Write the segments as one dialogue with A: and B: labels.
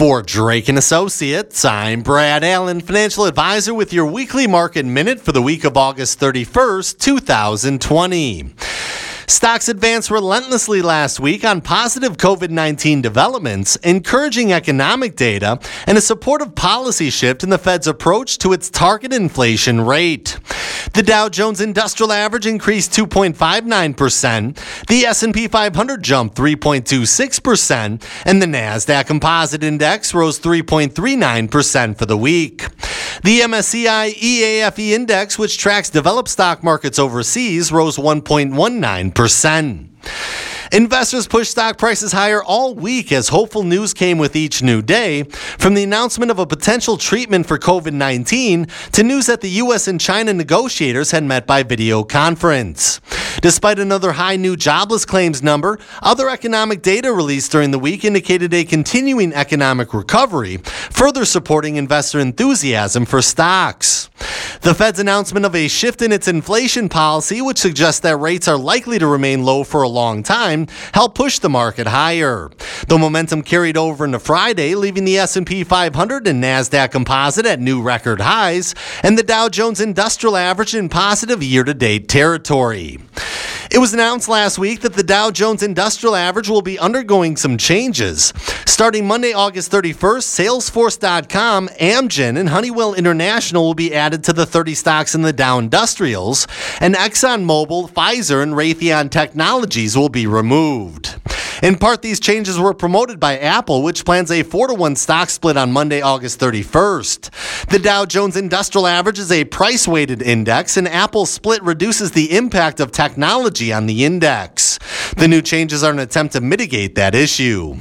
A: For Drake and Associates, I'm Brad Allen, financial advisor with your weekly market minute for the week of August 31st, 2020. Stocks advanced relentlessly last week on positive COVID 19 developments, encouraging economic data, and a supportive policy shift in the Fed's approach to its target inflation rate. The Dow Jones Industrial Average increased 2.59%, the S&P 500 jumped 3.26%, and the Nasdaq Composite Index rose 3.39% for the week. The MSCI EAFE index, which tracks developed stock markets overseas, rose 1.19%. Investors pushed stock prices higher all week as hopeful news came with each new day, from the announcement of a potential treatment for COVID 19 to news that the U.S. and China negotiators had met by video conference. Despite another high new jobless claims number, other economic data released during the week indicated a continuing economic recovery, further supporting investor enthusiasm for stocks. The Fed's announcement of a shift in its inflation policy, which suggests that rates are likely to remain low for a long time, helped push the market higher. The momentum carried over into Friday, leaving the S&P 500 and Nasdaq Composite at new record highs, and the Dow Jones Industrial Average in positive year-to-date territory. It was announced last week that the Dow Jones Industrial Average will be undergoing some changes. Starting Monday, August 31st, Salesforce.com, Amgen, and Honeywell International will be added to the 30 stocks in the Dow Industrials, and ExxonMobil, Pfizer, and Raytheon Technologies will be removed. In part, these changes were promoted by Apple, which plans a 4 to 1 stock split on Monday, August 31st. The Dow Jones Industrial Average is a price weighted index, and Apple's split reduces the impact of technology on the index. The new changes are an attempt to mitigate that issue.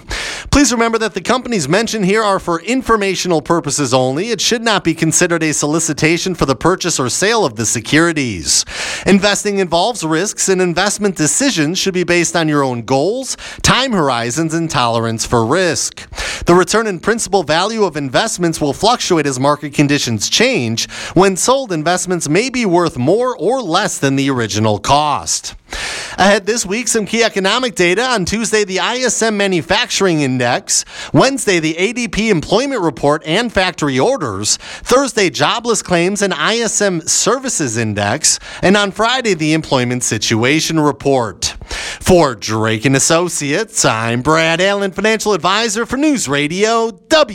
A: Please remember that the companies mentioned here are for informational purposes only. It should not be considered a solicitation for the purchase or sale of the securities. Investing involves risks, and investment decisions should be based on your own goals, time horizons, and tolerance for risk. The return and principal value of investments will fluctuate as market conditions change. When sold, investments may be worth more or less than the original cost. Ahead this week, some key economic data. On Tuesday, the ISM Manufacturing Index. Wednesday, the ADP Employment Report and Factory Orders. Thursday, Jobless Claims and ISM Services Index. And on Friday, the Employment Situation Report. For Drake and Associates, I'm Brad Allen, financial advisor for News Radio WTMJ.